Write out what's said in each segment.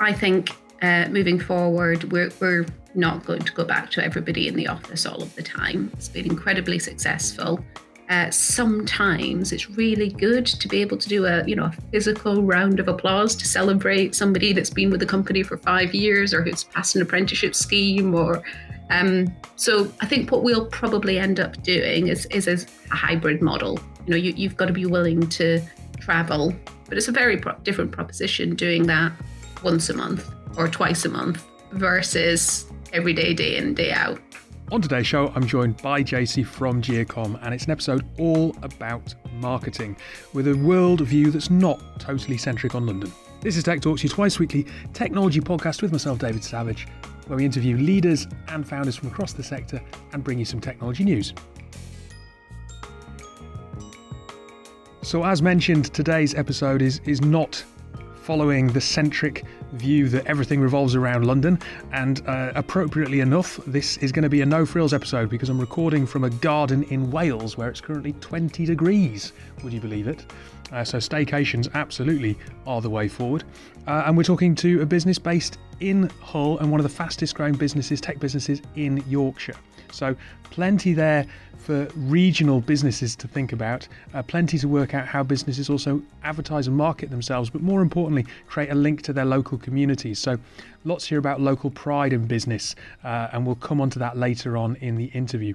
I think uh, moving forward, we're, we're not going to go back to everybody in the office all of the time. It's been incredibly successful. Uh, sometimes it's really good to be able to do a you know a physical round of applause to celebrate somebody that's been with the company for five years or who's passed an apprenticeship scheme or um, so I think what we'll probably end up doing is is a hybrid model. You know, you, you've got to be willing to travel, but it's a very pro- different proposition doing that once a month or twice a month versus every day, day in, day out. On today's show, I'm joined by JC from Giacom, and it's an episode all about marketing with a world view that's not totally centric on London. This is Tech Talks, your twice weekly technology podcast with myself, David Savage, where we interview leaders and founders from across the sector and bring you some technology news. So, as mentioned, today's episode is, is not following the centric view that everything revolves around London. And uh, appropriately enough, this is going to be a no frills episode because I'm recording from a garden in Wales where it's currently 20 degrees. Would you believe it? Uh, so, staycations absolutely are the way forward. Uh, and we're talking to a business based in Hull and one of the fastest growing businesses, tech businesses in Yorkshire. So, plenty there for regional businesses to think about, uh, plenty to work out how businesses also advertise and market themselves, but more importantly, create a link to their local communities. So, lots here about local pride in business, uh, and we'll come on to that later on in the interview.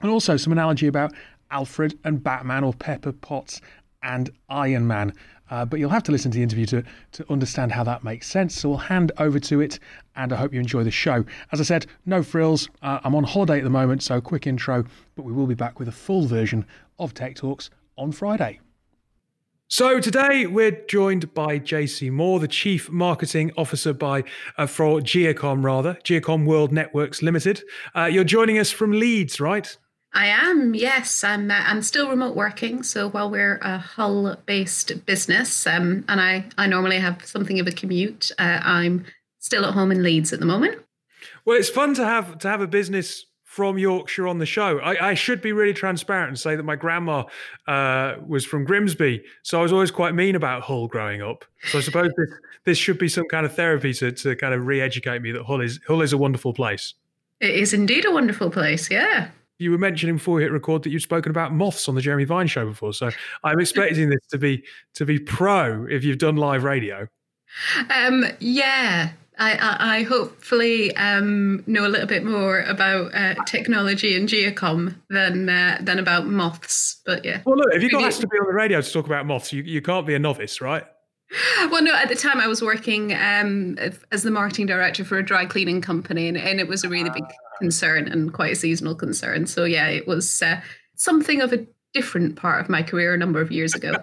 And also, some analogy about Alfred and Batman, or Pepper Potts and Iron Man. Uh, but you'll have to listen to the interview to, to understand how that makes sense. So we'll hand over to it, and I hope you enjoy the show. As I said, no frills. Uh, I'm on holiday at the moment, so quick intro, but we will be back with a full version of Tech Talks on Friday. So today we're joined by JC Moore, the Chief Marketing Officer by uh, for Giacom, rather Giacom World Networks Limited. Uh, you're joining us from Leeds, right? I am, yes. I'm. Uh, I'm still remote working. So while we're a Hull-based business, um, and I, I normally have something of a commute, uh, I'm still at home in Leeds at the moment. Well, it's fun to have to have a business from Yorkshire on the show. I, I should be really transparent and say that my grandma uh, was from Grimsby, so I was always quite mean about Hull growing up. So I suppose this, this should be some kind of therapy to to kind of re-educate me that Hull is Hull is a wonderful place. It is indeed a wonderful place. Yeah you were mentioning before we hit record that you've spoken about moths on the Jeremy Vine show before. So I'm expecting this to be to be pro if you've done live radio. Um, yeah, I, I, I hopefully um, know a little bit more about uh, technology and Giacom than uh, than about moths. But yeah. Well, look, if you got asked to be on the radio to talk about moths, you, you can't be a novice, right? Well, no, at the time I was working um, as the marketing director for a dry cleaning company, and, and it was a really big concern and quite a seasonal concern. So, yeah, it was uh, something of a different part of my career a number of years ago.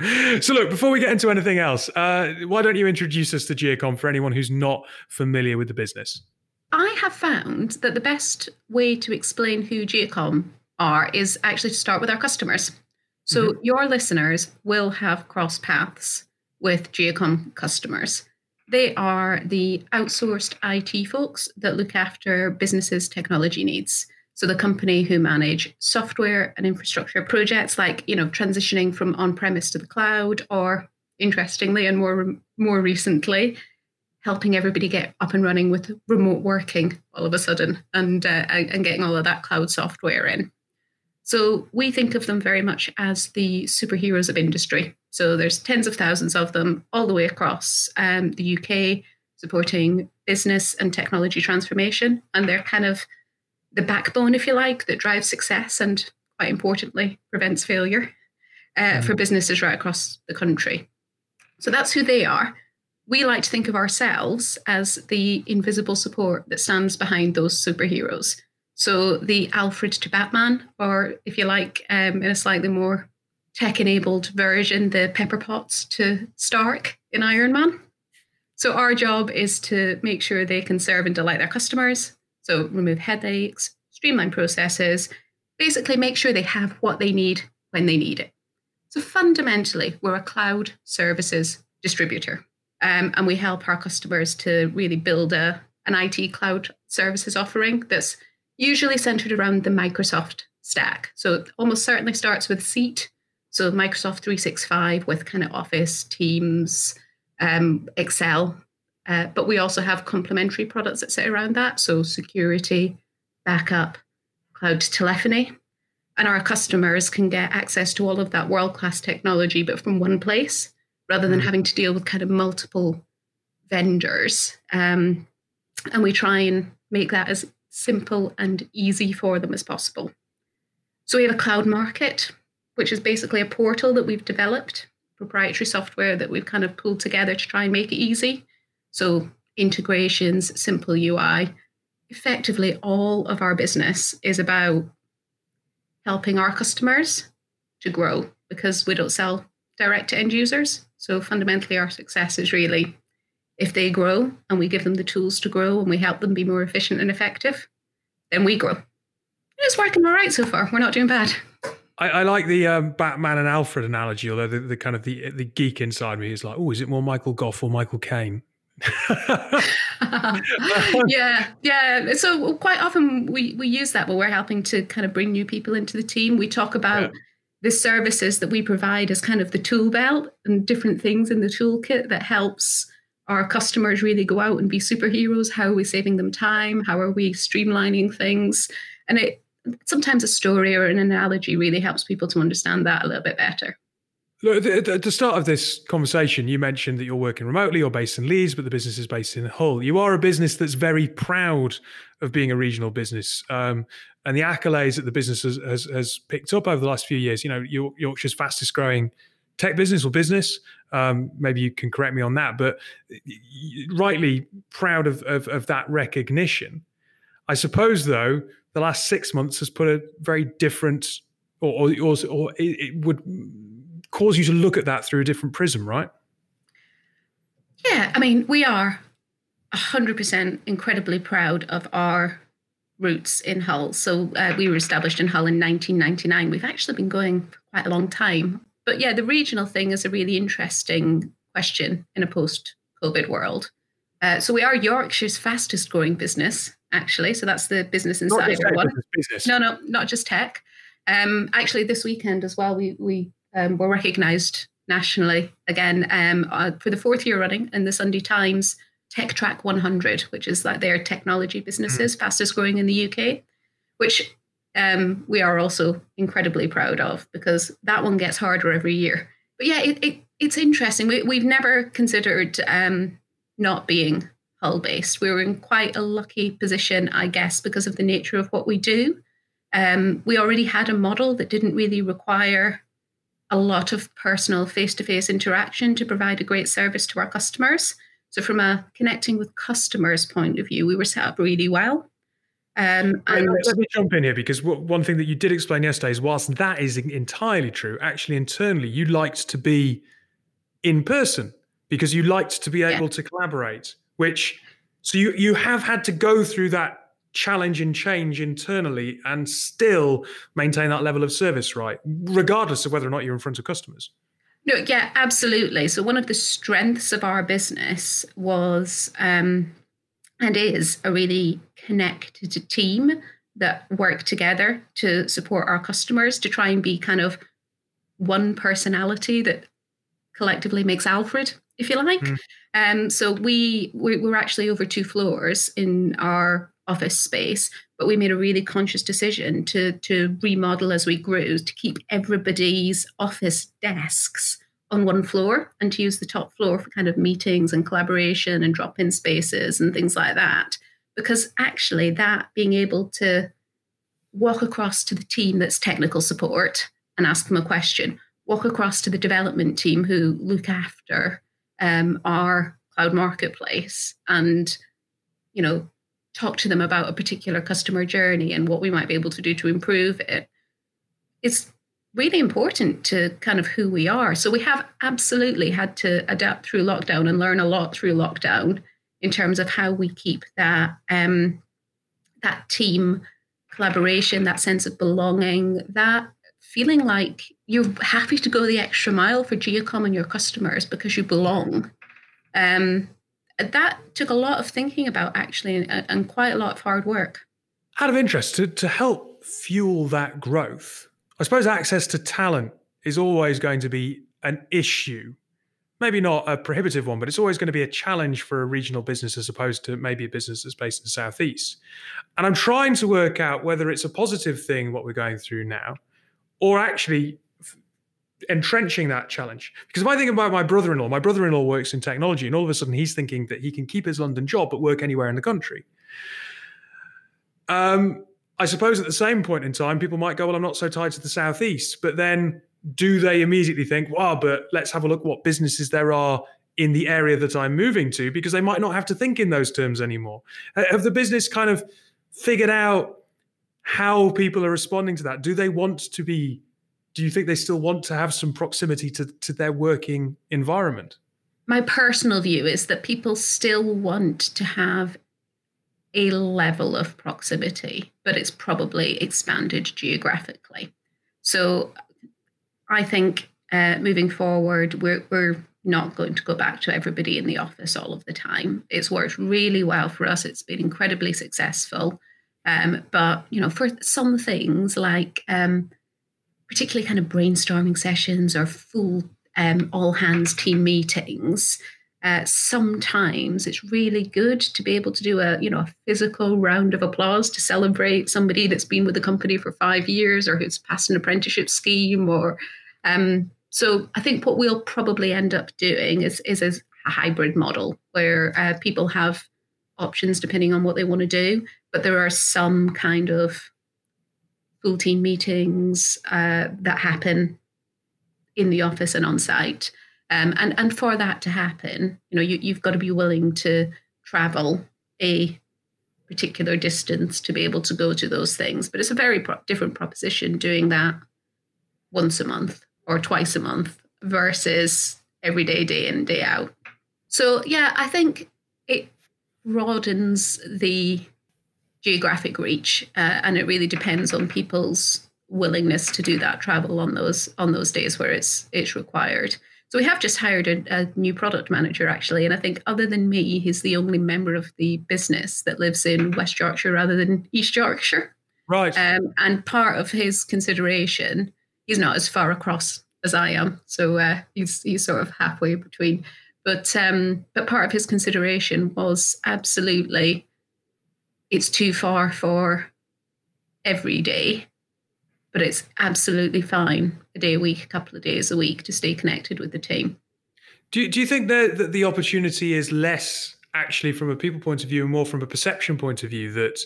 so, look, before we get into anything else, uh, why don't you introduce us to Giacom for anyone who's not familiar with the business? I have found that the best way to explain who Giacom are is actually to start with our customers. So, mm-hmm. your listeners will have cross paths with Giacom customers. They are the outsourced IT folks that look after businesses' technology needs. So the company who manage software and infrastructure projects like, you know, transitioning from on-premise to the cloud or interestingly and more more recently helping everybody get up and running with remote working all of a sudden and uh, and getting all of that cloud software in. So we think of them very much as the superheroes of industry. So there's tens of thousands of them all the way across um, the UK supporting business and technology transformation. And they're kind of the backbone, if you like, that drives success and quite importantly, prevents failure uh, mm-hmm. for businesses right across the country. So that's who they are. We like to think of ourselves as the invisible support that stands behind those superheroes. So the Alfred to Batman, or if you like, um, in a slightly more tech-enabled version, the Pepper Potts to Stark in Iron Man. So our job is to make sure they can serve and delight their customers. So remove headaches, streamline processes, basically make sure they have what they need when they need it. So fundamentally, we're a cloud services distributor, um, and we help our customers to really build a an IT cloud services offering that's usually centered around the Microsoft stack. So it almost certainly starts with Seat. So Microsoft 365 with kind of Office, Teams, um, Excel, Uh, but we also have complementary products that sit around that. So security, backup, cloud telephony. And our customers can get access to all of that world class technology, but from one place rather than mm. having to deal with kind of multiple vendors. Um, and we try and make that as simple and easy for them as possible. So we have a cloud market, which is basically a portal that we've developed, proprietary software that we've kind of pulled together to try and make it easy. So integrations, simple UI. Effectively, all of our business is about helping our customers to grow because we don't sell direct to end users. So fundamentally, our success is really if they grow and we give them the tools to grow and we help them be more efficient and effective, then we grow. It's working all right so far. We're not doing bad. I, I like the um, Batman and Alfred analogy, although the, the, kind of the the geek inside me is like, oh, is it more Michael Gough or Michael Caine? yeah, yeah. So quite often we we use that when we're helping to kind of bring new people into the team. We talk about yeah. the services that we provide as kind of the tool belt and different things in the toolkit that helps our customers really go out and be superheroes? How are we saving them time? How are we streamlining things? And it sometimes a story or an analogy really helps people to understand that a little bit better. Look, at the start of this conversation, you mentioned that you're working remotely, you're based in Leeds, but the business is based in Hull. You are a business that's very proud of being a regional business. Um, and the accolades that the business has, has, has, picked up over the last few years, you know, Yorkshire's fastest growing tech business or business. Um, maybe you can correct me on that, but rightly proud of, of, of that recognition. I suppose, though, the last six months has put a very different, or, or, or it, would cause you to look at that through a different prism, right? Yeah, I mean, we are 100% incredibly proud of our roots in Hull. So uh, we were established in Hull in 1999. We've actually been going for quite a long time. But yeah, the regional thing is a really interesting question in a post COVID world. Uh, so we are Yorkshire's fastest growing business, actually. So that's the business inside one. Business. No, no, not just tech. Um, actually, this weekend as well, we we um, were recognised nationally again um, uh, for the fourth year running in the Sunday Times Tech Track 100, which is like their technology businesses mm. fastest growing in the UK, which um, we are also incredibly proud of because that one gets harder every year. But yeah, it, it it's interesting. We, we've never considered um, not being Hull based. We were in quite a lucky position, I guess, because of the nature of what we do. Um, we already had a model that didn't really require a lot of personal face to face interaction to provide a great service to our customers. So, from a connecting with customers point of view, we were set up really well. Um, and let me jump in here because one thing that you did explain yesterday is whilst that is entirely true, actually internally you liked to be in person because you liked to be able yeah. to collaborate. Which so you you have had to go through that challenge and change internally and still maintain that level of service, right? Regardless of whether or not you're in front of customers. No, yeah, absolutely. So one of the strengths of our business was um, and is a really connected team that work together to support our customers to try and be kind of one personality that collectively makes Alfred, if you like. Mm. Um, so we, we we're actually over two floors in our office space, but we made a really conscious decision to to remodel as we grew to keep everybody's office desks on one floor and to use the top floor for kind of meetings and collaboration and drop in spaces and things like that. Because actually, that being able to walk across to the team that's technical support and ask them a question, walk across to the development team who look after um, our cloud marketplace and, you know, talk to them about a particular customer journey and what we might be able to do to improve it. It's really important to kind of who we are. So we have absolutely had to adapt through lockdown and learn a lot through lockdown in terms of how we keep that um, that team collaboration, that sense of belonging, that feeling like you're happy to go the extra mile for Giacom and your customers because you belong. Um, that took a lot of thinking about actually and, and quite a lot of hard work. Out of interest, to, to help fuel that growth, I suppose access to talent is always going to be an issue maybe not a prohibitive one, but it's always going to be a challenge for a regional business as opposed to maybe a business that's based in the southeast. And I'm trying to work out whether it's a positive thing what we're going through now, or actually entrenching that challenge. Because if I think about my brother-in-law, my brother-in-law works in technology, and all of a sudden he's thinking that he can keep his London job but work anywhere in the country. Um, I suppose at the same point in time, people might go, "Well, I'm not so tied to the southeast," but then do they immediately think, "Wow, but let's have a look what businesses there are in the area that I'm moving to," because they might not have to think in those terms anymore. Have the business kind of figured out how people are responding to that? Do they want to be do you think they still want to have some proximity to, to their working environment? My personal view is that people still want to have a level of proximity, but it's probably expanded geographically. So I think uh, moving forward, we're, we're not going to go back to everybody in the office all of the time. It's worked really well for us. It's been incredibly successful. Um, but you know, for some things like um, particularly kind of brainstorming sessions or full um, all hands team meetings, uh, sometimes it's really good to be able to do a you know a physical round of applause to celebrate somebody that's been with the company for five years or who's passed an apprenticeship scheme or um, so I think what we'll probably end up doing is is, a hybrid model where uh, people have options depending on what they want to do, but there are some kind of full team meetings uh, that happen in the office and on site. Um, and and for that to happen, you know, you, you've got to be willing to travel a particular distance to be able to go to those things. But it's a very pro- different proposition doing that once a month or twice a month versus every day, day in, day out. So yeah, I think it broadens the geographic reach, uh, and it really depends on people's willingness to do that travel on those on those days where it's it's required. So we have just hired a, a, new product manager actually, and I think other than me, he's the only member of the business that lives in West Yorkshire rather than East Yorkshire. Right. Um, and part of his consideration, he's not as far across as I am, so uh, he's he's sort of halfway between. But um, but part of his consideration was absolutely it's too far for every day, but it's absolutely fine a day a week, a couple of days a week to stay connected with the team. Do you, do you think that, the opportunity is less actually from a people point of view and more from a perception point of view that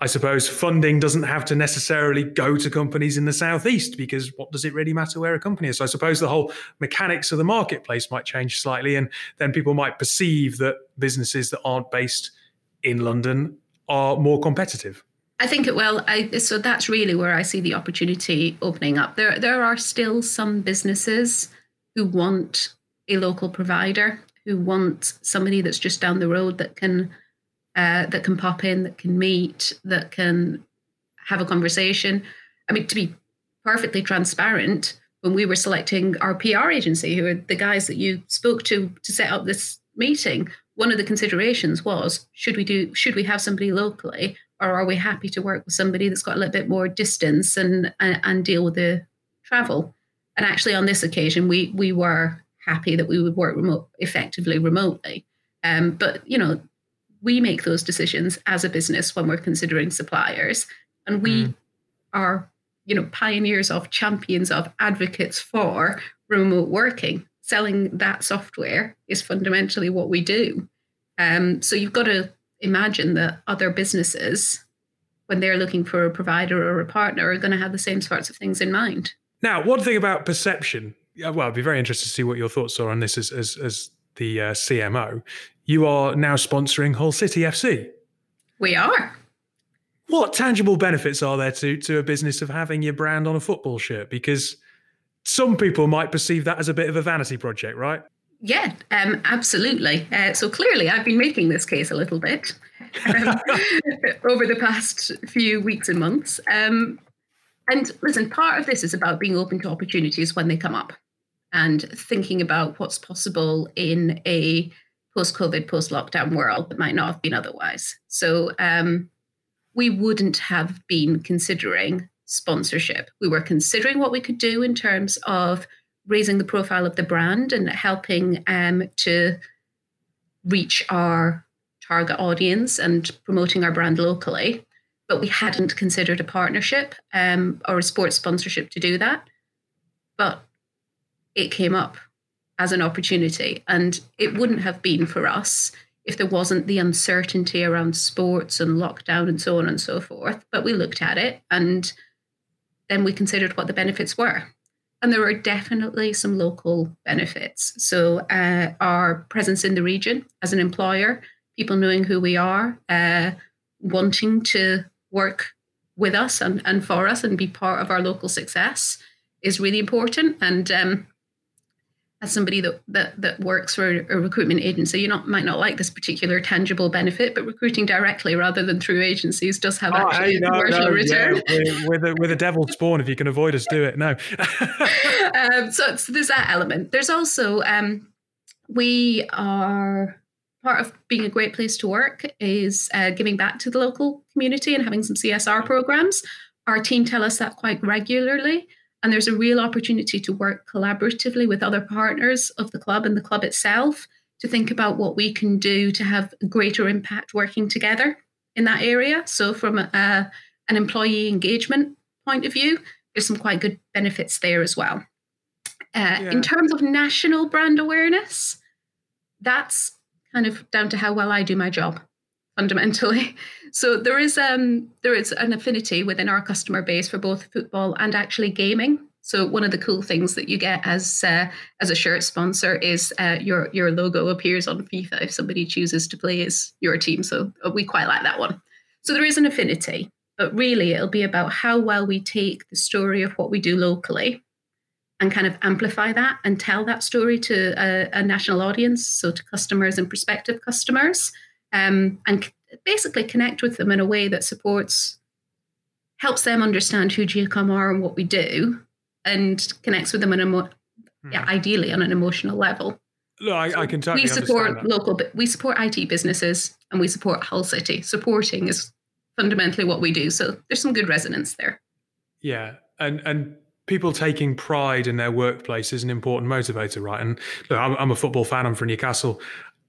I suppose funding doesn't have to necessarily go to companies in the southeast because what does it really matter where a company is? So I suppose the whole mechanics of the marketplace might change slightly, and then people might perceive that businesses that aren't based in London are more competitive? I think it will. I, so that's really where I see the opportunity opening up. There, there are still some businesses who want a local provider, who want somebody that's just down the road that can uh, that can pop in, that can meet, that can have a conversation. I mean, to be perfectly transparent, when we were selecting our PR agency, who are the guys that you spoke to to set up this meeting, one of the considerations was should we do should we have somebody locally or are we happy to work with somebody that's got a little bit more distance and and, and deal with the travel and actually on this occasion we we were happy that we would work remote effectively remotely um, but you know we make those decisions as a business when we're considering suppliers and we mm. are you know pioneers of champions of advocates for remote working selling that software is fundamentally what we do. Um, so you've got to imagine that other businesses, when they're looking for a provider or a partner, are going to have the same sorts of things in mind. Now, one thing about perception, well, I'd be very interested to see what your thoughts are on this as, as, as the uh, CMO. You are now sponsoring Hull City FC. We are. What tangible benefits are there to, to a business of having your brand on a football shirt? Because some people might perceive that as a bit of a vanity project, right? Yeah, um, absolutely. Uh, so clearly, I've been making this case a little bit um, over the past few weeks and months. Um, and listen, part of this is about being open to opportunities when they come up and thinking about what's possible in a post COVID, post lockdown world that might not have been otherwise. So um, we wouldn't have been considering sponsorship. We were considering what we could do in terms of raising the profile of the brand and helping um, to reach our target audience and promoting our brand locally. But we hadn't considered a partnership um, or a sports sponsorship to do that. But it came up as an opportunity, and it wouldn't have been for us if there wasn't the uncertainty around sports and lockdown and so on and so forth. But we looked at it and then we considered what the benefits were. And there were definitely some local benefits. So, uh, our presence in the region as an employer, people knowing who we are, uh, wanting to work with us and, and for us and be part of our local success is really important. And um, as somebody that, that that works for a recruitment agency, you not might not like this particular tangible benefit, but recruiting directly rather than through agencies does have oh, actually hey, no, a commercial no, return. Yeah, with, a, with a devil's spawn, if you can avoid us, do it. No. um, so, so, there's that element. There's also um, we are part of being a great place to work is uh, giving back to the local community and having some CSR programs. Our team tell us that quite regularly. And there's a real opportunity to work collaboratively with other partners of the club and the club itself to think about what we can do to have greater impact working together in that area. So, from a, an employee engagement point of view, there's some quite good benefits there as well. Uh, yeah. In terms of national brand awareness, that's kind of down to how well I do my job fundamentally. So there is um there is an affinity within our customer base for both football and actually gaming. So one of the cool things that you get as uh, as a shirt sponsor is uh, your your logo appears on FIFA if somebody chooses to play as your team. So uh, we quite like that one. So there is an affinity, but really it'll be about how well we take the story of what we do locally and kind of amplify that and tell that story to a, a national audience, so to customers and prospective customers um, and basically connect with them in a way that supports, helps them understand who Giacom are and what we do, and connects with them in a more, hmm. yeah, ideally on an emotional level. No, I, so I can totally we support local, we support IT businesses, and we support Hull City. Supporting is fundamentally what we do. So there's some good resonance there. Yeah, and and people taking pride in their workplace is an important motivator, right? And look, I'm, I'm, a football fan. I'm from Newcastle.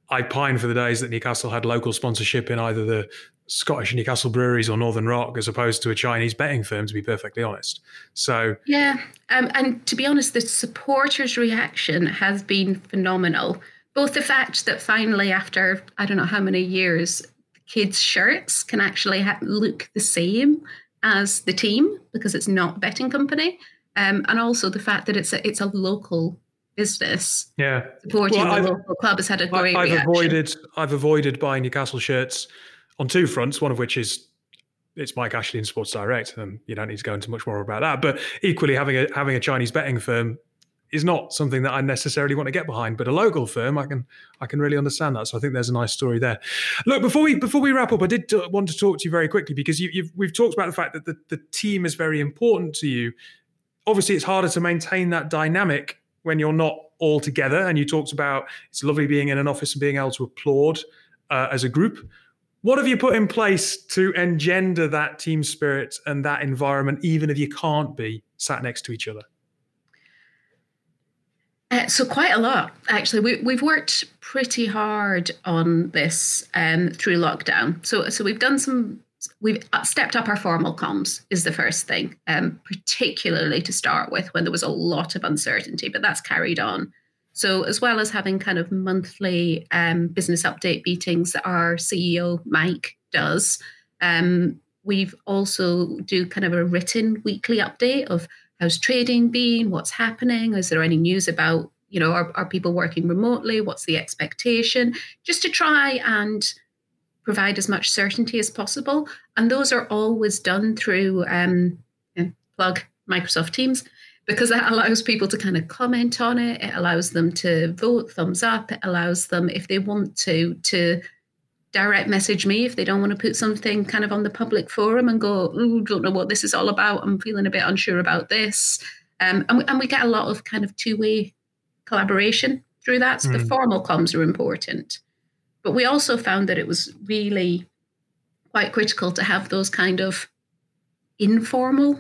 I pine for the days that Newcastle had local sponsorship in either the Scottish Newcastle breweries or Northern Rock, as opposed to a Chinese betting firm. To be perfectly honest, so yeah, um, and to be honest, the supporters' reaction has been phenomenal. Both the fact that finally, after I don't know how many years, kids' shirts can actually ha- look the same as the team because it's not a betting company, um, and also the fact that it's a, it's a local business. Yeah, supporting well, the local club has had a great. I've reaction. avoided I've avoided buying Newcastle shirts on two fronts. One of which is it's Mike Ashley in Sports Direct, and you don't need to go into much more about that. But equally, having a having a Chinese betting firm is not something that I necessarily want to get behind. But a local firm, I can I can really understand that. So I think there's a nice story there. Look, before we before we wrap up, I did want to talk to you very quickly because you, we've talked about the fact that the, the team is very important to you. Obviously, it's harder to maintain that dynamic when you're not all together. And you talked about it's lovely being in an office and being able to applaud uh, as a group. What have you put in place to engender that team spirit and that environment, even if you can't be sat next to each other? Uh, so quite a lot, actually. We, have worked pretty hard on this um, through lockdown. So, so we've done some we've stepped up our formal comms is the first thing, um, particularly to start with when there was a lot of uncertainty, but that's carried on. So as well as having kind of monthly um, business update meetings that our CEO Mike does, um, we've also do kind of a written weekly update of how's trading been, what's happening, is there any news about you know are, are people working remotely, what's the expectation, just to try and provide as much certainty as possible. And those are always done through um, plug Microsoft Teams because that allows people to kind of comment on it. It allows them to vote thumbs up. It allows them, if they want to, to direct message me if they don't want to put something kind of on the public forum and go, oh, don't know what this is all about. I'm feeling a bit unsure about this. Um, and, we, and we get a lot of kind of two way collaboration through that. So mm. the formal comms are important. But we also found that it was really quite critical to have those kind of informal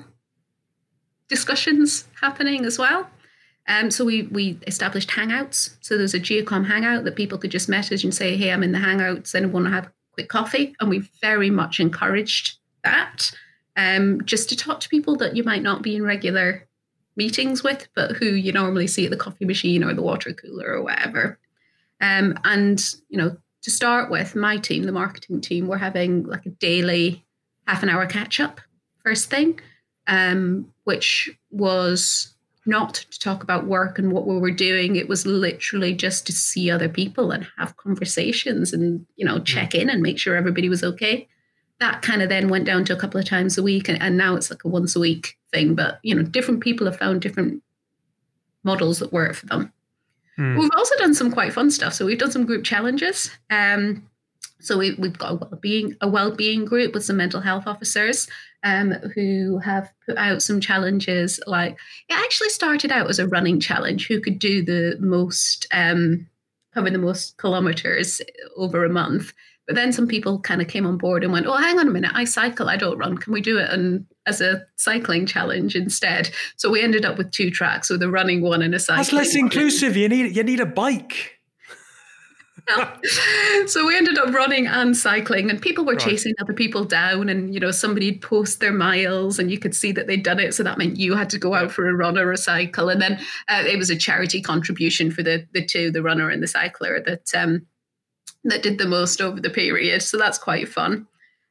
discussions happening as well. Um, so we we established hangouts. So there's a Giacom hangout that people could just message and say, "Hey, I'm in the hangouts. and want to have a quick coffee?" And we very much encouraged that, um, just to talk to people that you might not be in regular meetings with, but who you normally see at the coffee machine or the water cooler or whatever. Um, and you know, to start with, my team, the marketing team, we're having like a daily half an hour catch up first thing, um, which was not to talk about work and what we were doing. It was literally just to see other people and have conversations and, you know, check in and make sure everybody was okay. That kind of then went down to a couple of times a week. And, and now it's like a once a week thing. But, you know, different people have found different models that work for them. Hmm. We've also done some quite fun stuff. So we've done some group challenges. Um, so we, we've got a well-being a well-being group with some mental health officers um, who have put out some challenges. Like it actually started out as a running challenge: who could do the most, um, cover the most kilometers over a month. But then some people kind of came on board and went, "Oh, hang on a minute! I cycle. I don't run. Can we do it and as a cycling challenge instead?" So we ended up with two tracks, with a running one and a cycling. That's less inclusive. You need you need a bike. so we ended up running and cycling, and people were right. chasing other people down. And you know, somebody'd post their miles, and you could see that they'd done it. So that meant you had to go out for a run or a cycle. And then uh, it was a charity contribution for the the two, the runner and the cycler, that um, that did the most over the period. So that's quite fun.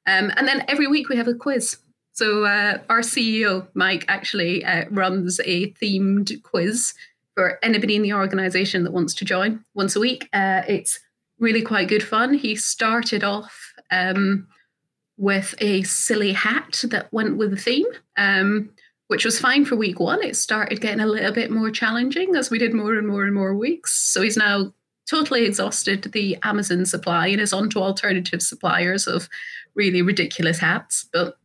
Um, and then every week we have a quiz. So uh, our CEO Mike actually uh, runs a themed quiz for anybody in the organization that wants to join once a week. Uh, it's really quite good fun. He started off um, with a silly hat that went with the theme, um, which was fine for week one. It started getting a little bit more challenging as we did more and more and more weeks. So he's now totally exhausted the Amazon supply and is on to alternative suppliers of really ridiculous hats. But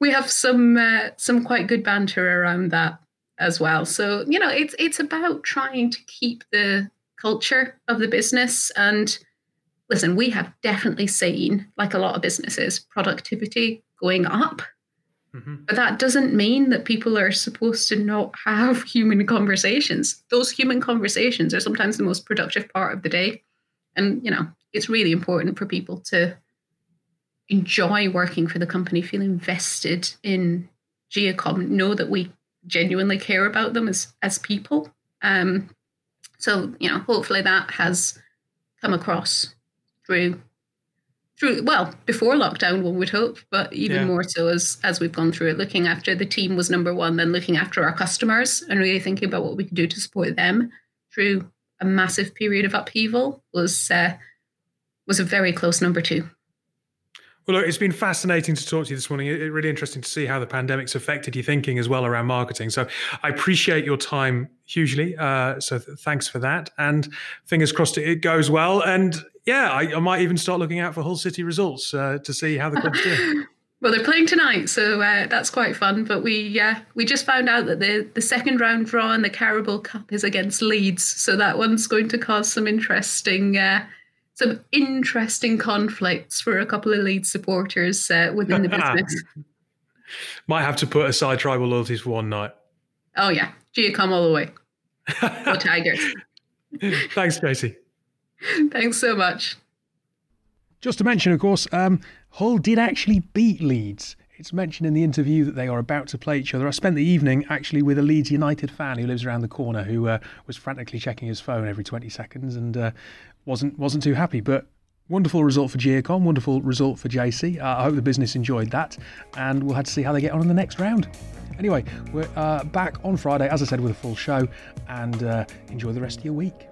we have some uh, some quite good banter around that as well. So you know, it's it's about trying to keep the culture of the business. And listen, we have definitely seen, like a lot of businesses, productivity going up. Mm-hmm. But that doesn't mean that people are supposed to not have human conversations. Those human conversations are sometimes the most productive part of the day. And, you know, it's really important for people to enjoy working for the company, feel invested in Giacom, know that we genuinely care about them as as people. Um, so you know, hopefully that has come across through through well before lockdown one would hope but even yeah. more so as as we've gone through it looking after the team was number one then looking after our customers and really thinking about what we could do to support them through a massive period of upheaval was uh, was a very close number two well, look, it's been fascinating to talk to you this morning. It's really interesting to see how the pandemic's affected your thinking as well around marketing. So I appreciate your time hugely. Uh, so th- thanks for that. And fingers crossed it goes well. And yeah, I, I might even start looking out for Hull City results uh, to see how the club's doing. Well, they're playing tonight, so uh, that's quite fun. But we uh, we just found out that the the second round draw in the Carabao Cup is against Leeds, so that one's going to cause some interesting uh, some interesting conflicts for a couple of Leeds supporters uh, within the business. Might have to put aside tribal loyalties for one night. Oh yeah, Giacom all the way. Go Tigers. Thanks, Tracy. Thanks so much. Just to mention, of course, um, Hull did actually beat Leeds. It's mentioned in the interview that they are about to play each other. I spent the evening actually with a Leeds United fan who lives around the corner who uh, was frantically checking his phone every 20 seconds and uh, wasn't wasn't too happy. But wonderful result for Giacom, wonderful result for JC. Uh, I hope the business enjoyed that, and we'll have to see how they get on in the next round. Anyway, we're uh, back on Friday, as I said, with a full show, and uh, enjoy the rest of your week.